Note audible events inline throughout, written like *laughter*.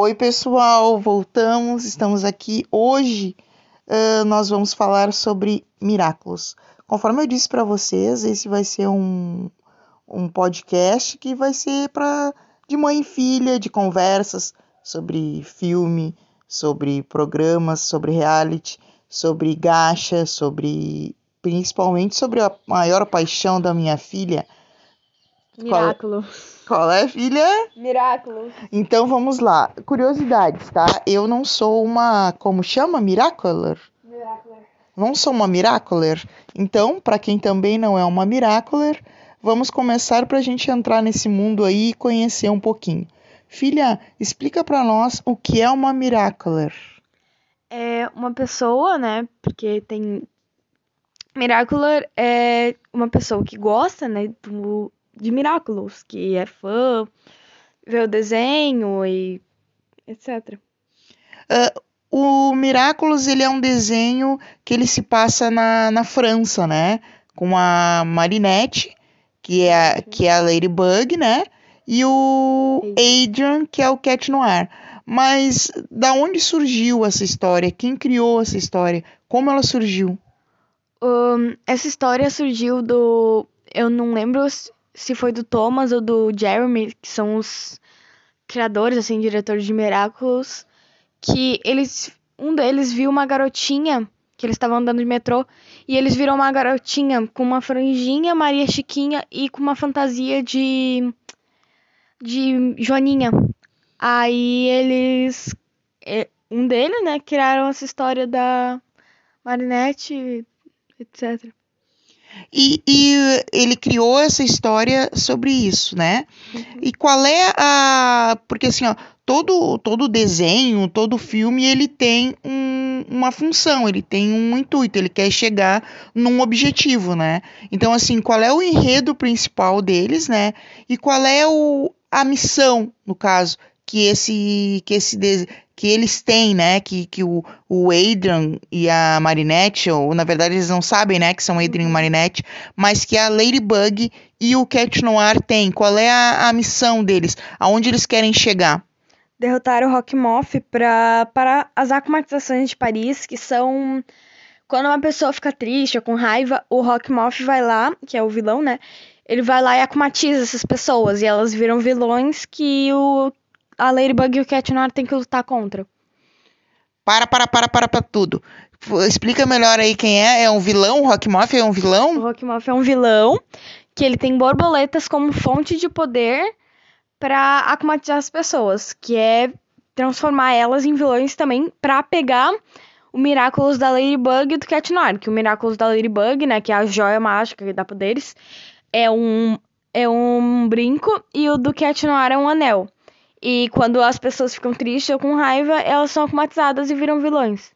Oi, pessoal, voltamos, estamos aqui. Hoje uh, nós vamos falar sobre Miraculous. Conforme eu disse para vocês, esse vai ser um, um podcast que vai ser para de mãe e filha, de conversas sobre filme, sobre programas, sobre reality, sobre gacha, sobre principalmente sobre a maior paixão da minha filha. Miraculo. Qual, qual é, filha? Miraculo. Então vamos lá. Curiosidades, tá? Eu não sou uma. Como chama? Miracular? Miracular. Não sou uma Miracular. Então, para quem também não é uma Miracular, vamos começar para a gente entrar nesse mundo aí e conhecer um pouquinho. Filha, explica para nós o que é uma Miracular. É uma pessoa, né? Porque tem. Miracular é uma pessoa que gosta, né? Do, de Miraculous, que é fã, vê o desenho e etc. Uh, o Miraculous ele é um desenho que ele se passa na, na França, né? Com a Marinette, que é, a, que é a Ladybug, né? E o Adrian, que é o Cat Noir. Mas da onde surgiu essa história? Quem criou essa história? Como ela surgiu? Um, essa história surgiu do. Eu não lembro se foi do Thomas ou do Jeremy, que são os criadores, assim, diretores de Miraculous, que eles. Um deles viu uma garotinha que eles estavam andando de metrô e eles viram uma garotinha com uma franjinha Maria Chiquinha e com uma fantasia de de Joaninha. Aí eles um deles, né, criaram essa história da Marinette, etc. E, e, ele criou essa história sobre isso, né? Uhum. E qual é a. Porque assim, ó, todo, todo desenho, todo filme, ele tem um, uma função, ele tem um intuito, ele quer chegar num objetivo, né? Então, assim, qual é o enredo principal deles, né? E qual é o, a missão, no caso, que esse, que esse que eles têm, né? Que, que o, o Adrian e a Marinette, ou na verdade eles não sabem, né? Que são Adrian e uhum. Marinette, mas que a Ladybug e o Cat Noir têm. Qual é a, a missão deles? Aonde eles querem chegar? Derrotar o Rock Moth pra, para as aclimatizações de Paris, que são quando uma pessoa fica triste ou com raiva, o Rock Moth vai lá, que é o vilão, né? Ele vai lá e aclimatiza essas pessoas e elas viram vilões que o a Ladybug e o Cat Noir tem que lutar contra. Para, para, para, para, para tudo. Explica melhor aí quem é. É um vilão? O Rockmoth é um vilão? O Rockmoth é um vilão que ele tem borboletas como fonte de poder para aclimatizar as pessoas, que é transformar elas em vilões também para pegar o Miraculous da Ladybug e do Cat Noir, que o Miraculous da Ladybug, né, que é a joia mágica que dá poderes, é um é um brinco e o do Cat Noir é um anel. E quando as pessoas ficam tristes ou com raiva, elas são aclimatizadas e viram vilões.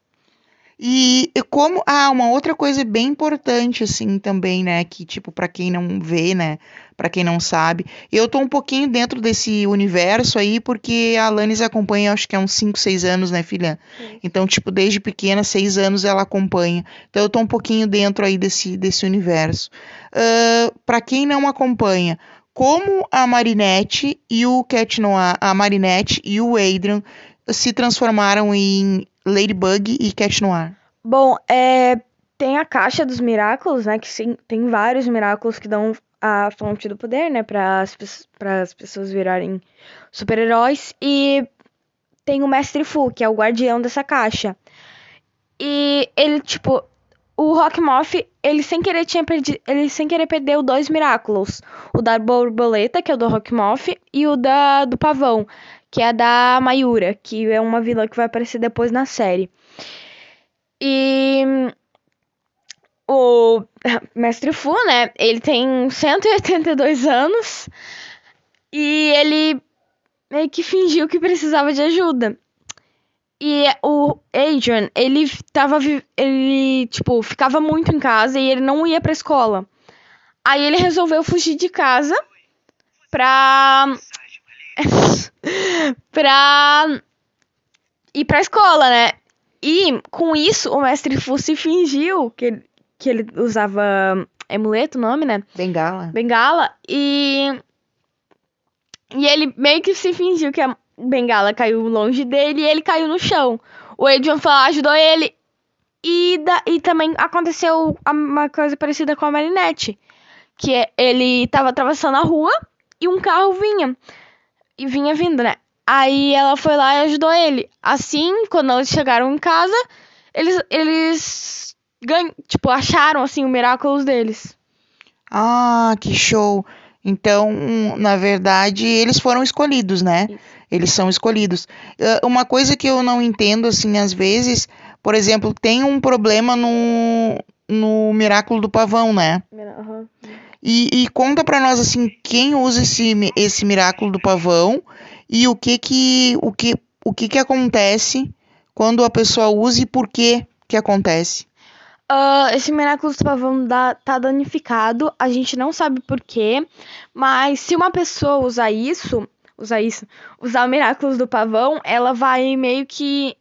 E como ah, uma outra coisa bem importante assim também, né, que tipo para quem não vê, né, para quem não sabe, eu tô um pouquinho dentro desse universo aí porque a Alanis acompanha, acho que há uns 5, 6 anos, né, filha? Sim. Então, tipo, desde pequena, 6 anos ela acompanha. Então eu tô um pouquinho dentro aí desse desse universo. Uh, para quem não acompanha, como a Marinette e o Cat Noir, a Marinette e o Adrian se transformaram em Ladybug e Cat Noir? Bom, é, tem a caixa dos Miraculous, né? Que sim, tem vários Miraculous que dão a fonte do poder, né? Para as pessoas virarem super-heróis. E tem o Mestre Fu, que é o guardião dessa caixa. E ele, tipo, o Rockmoth, ele sem querer tinha perdido, ele sem querer perdeu dois Miraculous, o da borboleta, que é o do Rockmoth, e o da do pavão, que é da Mayura, que é uma vilã que vai aparecer depois na série. E o *laughs* Mestre Fu, né, ele tem 182 anos e ele meio que fingiu que precisava de ajuda. E o Adrian, ele tava. Ele, tipo, ficava muito em casa e ele não ia pra escola. Aí ele resolveu fugir de casa pra. *laughs* pra ir pra escola, né? E com isso, o mestre Fussi fingiu que ele, que ele usava amuleto, o nome, né? Bengala. Bengala. E. E ele meio que se fingiu que a bengala caiu longe dele e ele caiu no chão. O Adrian foi lá, ajudou ele. E, da, e também aconteceu uma coisa parecida com a Marinette. Que é, ele tava atravessando a rua e um carro vinha. E vinha vindo, né? Aí ela foi lá e ajudou ele. Assim, quando eles chegaram em casa, eles, eles ganham, tipo, acharam assim o Miraculous deles. Ah, que show! Então, na verdade, eles foram escolhidos, né? Isso. Eles são escolhidos. Uh, uma coisa que eu não entendo, assim, às vezes, por exemplo, tem um problema no, no Miraculo do Pavão, né? Uhum. E, e conta pra nós, assim, quem usa esse, esse Miraculo do Pavão e o que que, o que, o que que acontece quando a pessoa usa e por que que acontece. Uh, esse Miraculous do Pavão da, tá danificado, a gente não sabe por quê, mas se uma pessoa usar isso, usar isso, usar o Miraculous do Pavão, ela vai meio que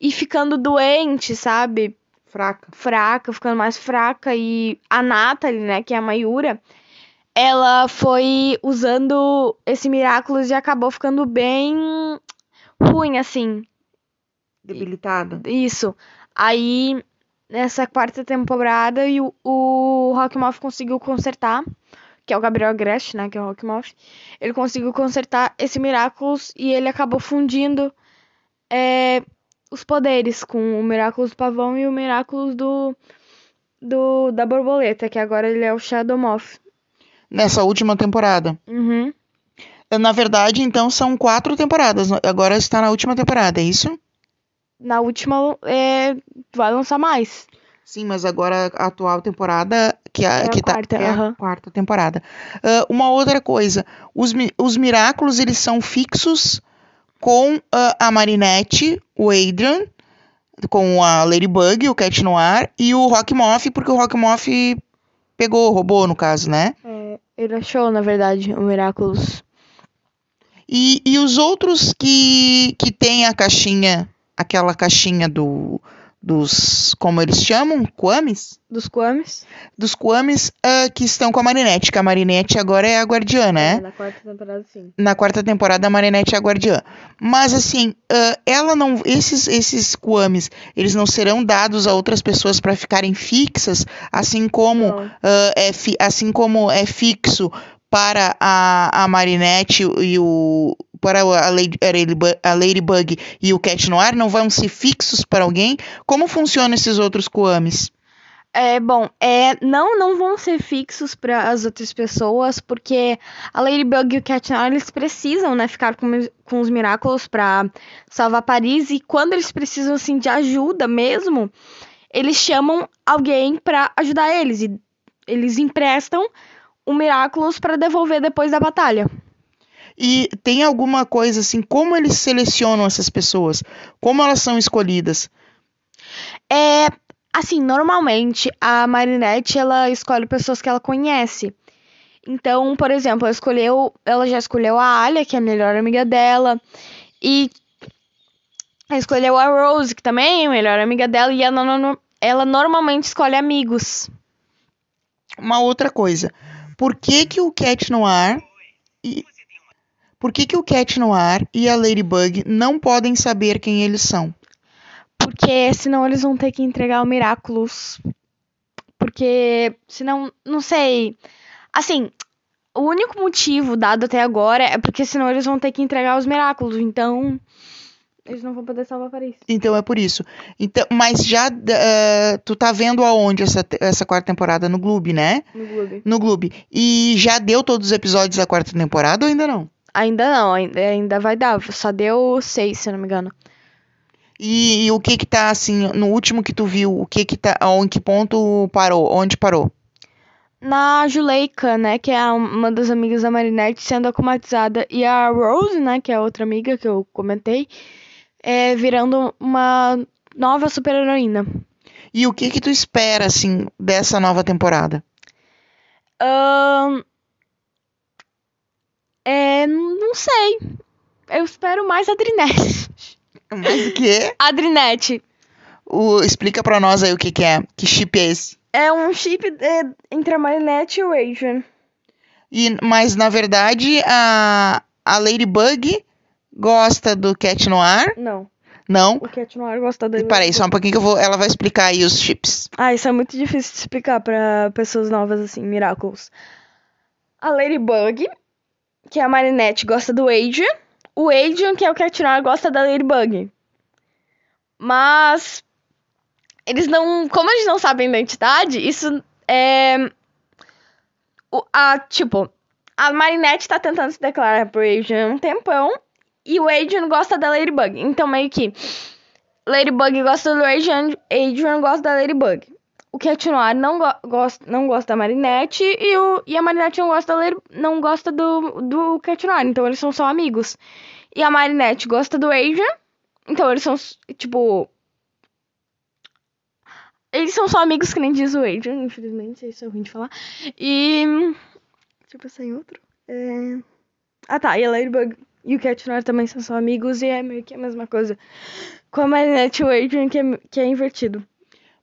ir ficando doente, sabe? Fraca. Fraca, ficando mais fraca. E a Natalie, né, que é a Mayura, ela foi usando esse Miraculous e acabou ficando bem ruim, assim. Debilitada. Isso. Aí, nessa quarta temporada, e o, o Rockmouth conseguiu consertar, que é o Gabriel Agreste, né, que é o Rockmouth. Ele conseguiu consertar esse Miraculous e ele acabou fundindo é, os poderes com o Miraculous do Pavão e o Miraculous do, do da Borboleta, que agora ele é o Shadow Moth. Nessa última temporada. Uhum. Na verdade, então, são quatro temporadas. Agora está na última temporada, é isso? Na última, é, vai lançar mais. Sim, mas agora a atual temporada, que, a, É a que tá, quarta, é a quarta temporada. Ah, uma outra coisa, os, os Miraculos, eles são fixos com ah, a Marinette, o Adrian, com a Ladybug, o Cat Noir, e o Rockmoth, porque o Rockmoth pegou, roubou, no caso, né? É, ele achou, na verdade, o Miraculous. E, e os outros que, que tem a caixinha, aquela caixinha do, dos, como eles chamam? Quames? Dos Quames. Dos Quames ah, que estão com a Marinette, que a Marinette agora é a guardiã, né? na quarta temporada, sim. Na quarta temporada a Marinette é a guardiã. Mas assim, ah, ela não. Esses, esses Quames, eles não serão dados a outras pessoas para ficarem fixas, assim como ah, é, fi- assim como é fixo para a, a Marinette e o. Para a, Lady, a Ladybug- e o Cat Noir não vão ser fixos para alguém? Como funcionam esses outros Quames? É, bom, é, não, não vão ser fixos para as outras pessoas, porque a Ladybug e o Cat Noir, eles precisam, né, ficar com, com os Miraculous para salvar Paris, e quando eles precisam, assim, de ajuda mesmo, eles chamam alguém para ajudar eles, e eles emprestam o Miraculous para devolver depois da batalha. E tem alguma coisa assim, como eles selecionam essas pessoas? Como elas são escolhidas? É, assim, normalmente a Marinette ela escolhe pessoas que ela conhece. Então, por exemplo, ela escolheu, ela já escolheu a Alia, que é a melhor amiga dela, e ela escolheu a Rose, que também é a melhor amiga dela, e ela, ela normalmente escolhe amigos. Uma outra coisa. Por que que o Cat Noir e por que que o Cat Noir e a Ladybug não podem saber quem eles são? Porque senão eles vão ter que entregar o Miraculous. Porque senão, não sei. Assim, o único motivo dado até agora é porque senão eles vão ter que entregar os Miraculous. Então, eles não vão poder salvar Paris. Então é por isso. Então, mas já eh, tu tá vendo aonde essa, essa quarta temporada no Gloob, né? No Gloob. No Gloob. E já deu todos os episódios da quarta temporada ou ainda não? Ainda não, ainda, ainda vai dar. Só deu seis, se eu não me engano. E, e o que que tá assim, no último que tu viu, o que que tá, em que ponto parou? Onde parou? Na Juleika, né, que é uma das amigas da Marinette, sendo acomatizada. E a Rose, né, que é a outra amiga que eu comentei, é virando uma nova super-heroína. E o que que tu espera assim dessa nova temporada? Ahn, É, não sei. Eu espero mais a Drinette. Mas o quê? *laughs* A Drinette. O, explica pra nós aí o que que é. Que chip é esse? É um chip é, entre a Marinette e o Adrian. E, mas na verdade a, a Ladybug gosta do Cat Noir? Não. Não? O Cat Noir gosta da Peraí, só um pouquinho que eu vou. Ela vai explicar aí os chips. Ah, isso é muito difícil de explicar pra pessoas novas, assim, Miracles. A Ladybug, que é a Marinette, gosta do Adrian. O Adrian, que é o Cat Noir, gosta da Ladybug. Mas. Eles não. Como eles não sabem a identidade, isso é. o- a, tipo, a Marinette tá tentando se declarar pro Adrian há um tempão. E o Adrian gosta da Ladybug. Então, meio que. Ladybug gosta do Adrian, Adrian gosta da Ladybug. O Cat Noir não, go gosta, não gosta da Marinette e, o, e a Marinette não gosta, da não gosta do, do Cat Noir. Então eles são só amigos. E a Marinette gosta do Adrian. Então eles são, tipo... Eles são só amigos que nem diz o Adrian, infelizmente. Isso é ruim de falar. E... Deixa eu pensar em outro. É... Ah tá, e a Ladybug e o Cat Noir também são só amigos e é meio que a mesma coisa. Com a Marinette e o Adrian que é, que é invertido.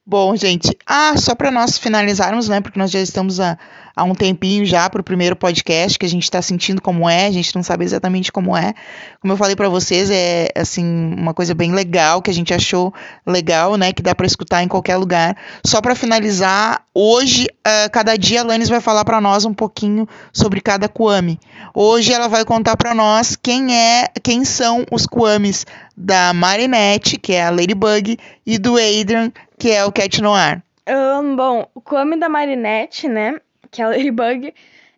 Bom, gente, ah, só para nós finalizarmos, né? Porque nós já estamos há, há um tempinho já pro primeiro podcast, que a gente tá sentindo como é, a gente não sabe exatamente como é. Como eu falei para vocês, é assim uma coisa bem legal que a gente achou legal, né? Que dá para escutar em qualquer lugar. Só para finalizar, hoje, ah, cada dia a Lanes vai falar para nós um pouquinho sobre cada Kwame. Hoje ela vai contar para nós quem é, quem são os Kwames da Marinette, que é a Ladybug, e do Adrian, que é o Cat Noir. Ahn, bom, o Kwame da Marinette, né? Que é a Ladybug.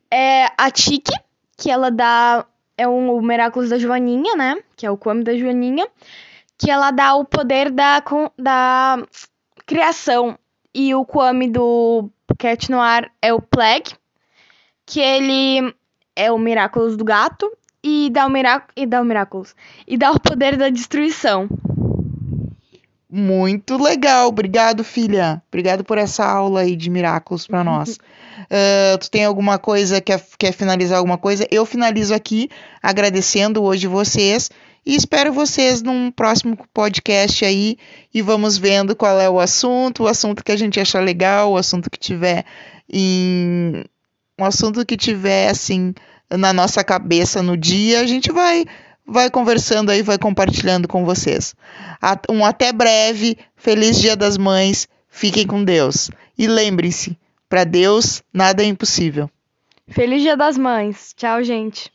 É a Tiki, que ela dá. É um, o Miraculous da Joaninha, né? Que é o Kwame da Joaninha. Que ela dá o poder da, da criação. E o Kwame do Cat Noir é o Plague. Que ele é o Miraculous do gato. E dá o, mirac e dá o Miraculous. E dá o poder da destruição. Muito legal, obrigado, filha. Obrigado por essa aula aí de Miraculous para nós. Ah, tu tem alguma coisa, quer, quer finalizar alguma coisa? Eu finalizo aqui agradecendo hoje vocês e espero vocês num próximo podcast aí e vamos vendo qual é o assunto, o assunto que a gente achar legal, o assunto que tiver em um assunto que tiver assim na nossa cabeça no dia, a gente vai vai conversando aí, vai compartilhando com vocês. Um até breve, feliz Dia das Mães, fiquem com Deus. E lembrem-se, para Deus nada é impossível. Feliz Dia das Mães. Tchau, gente.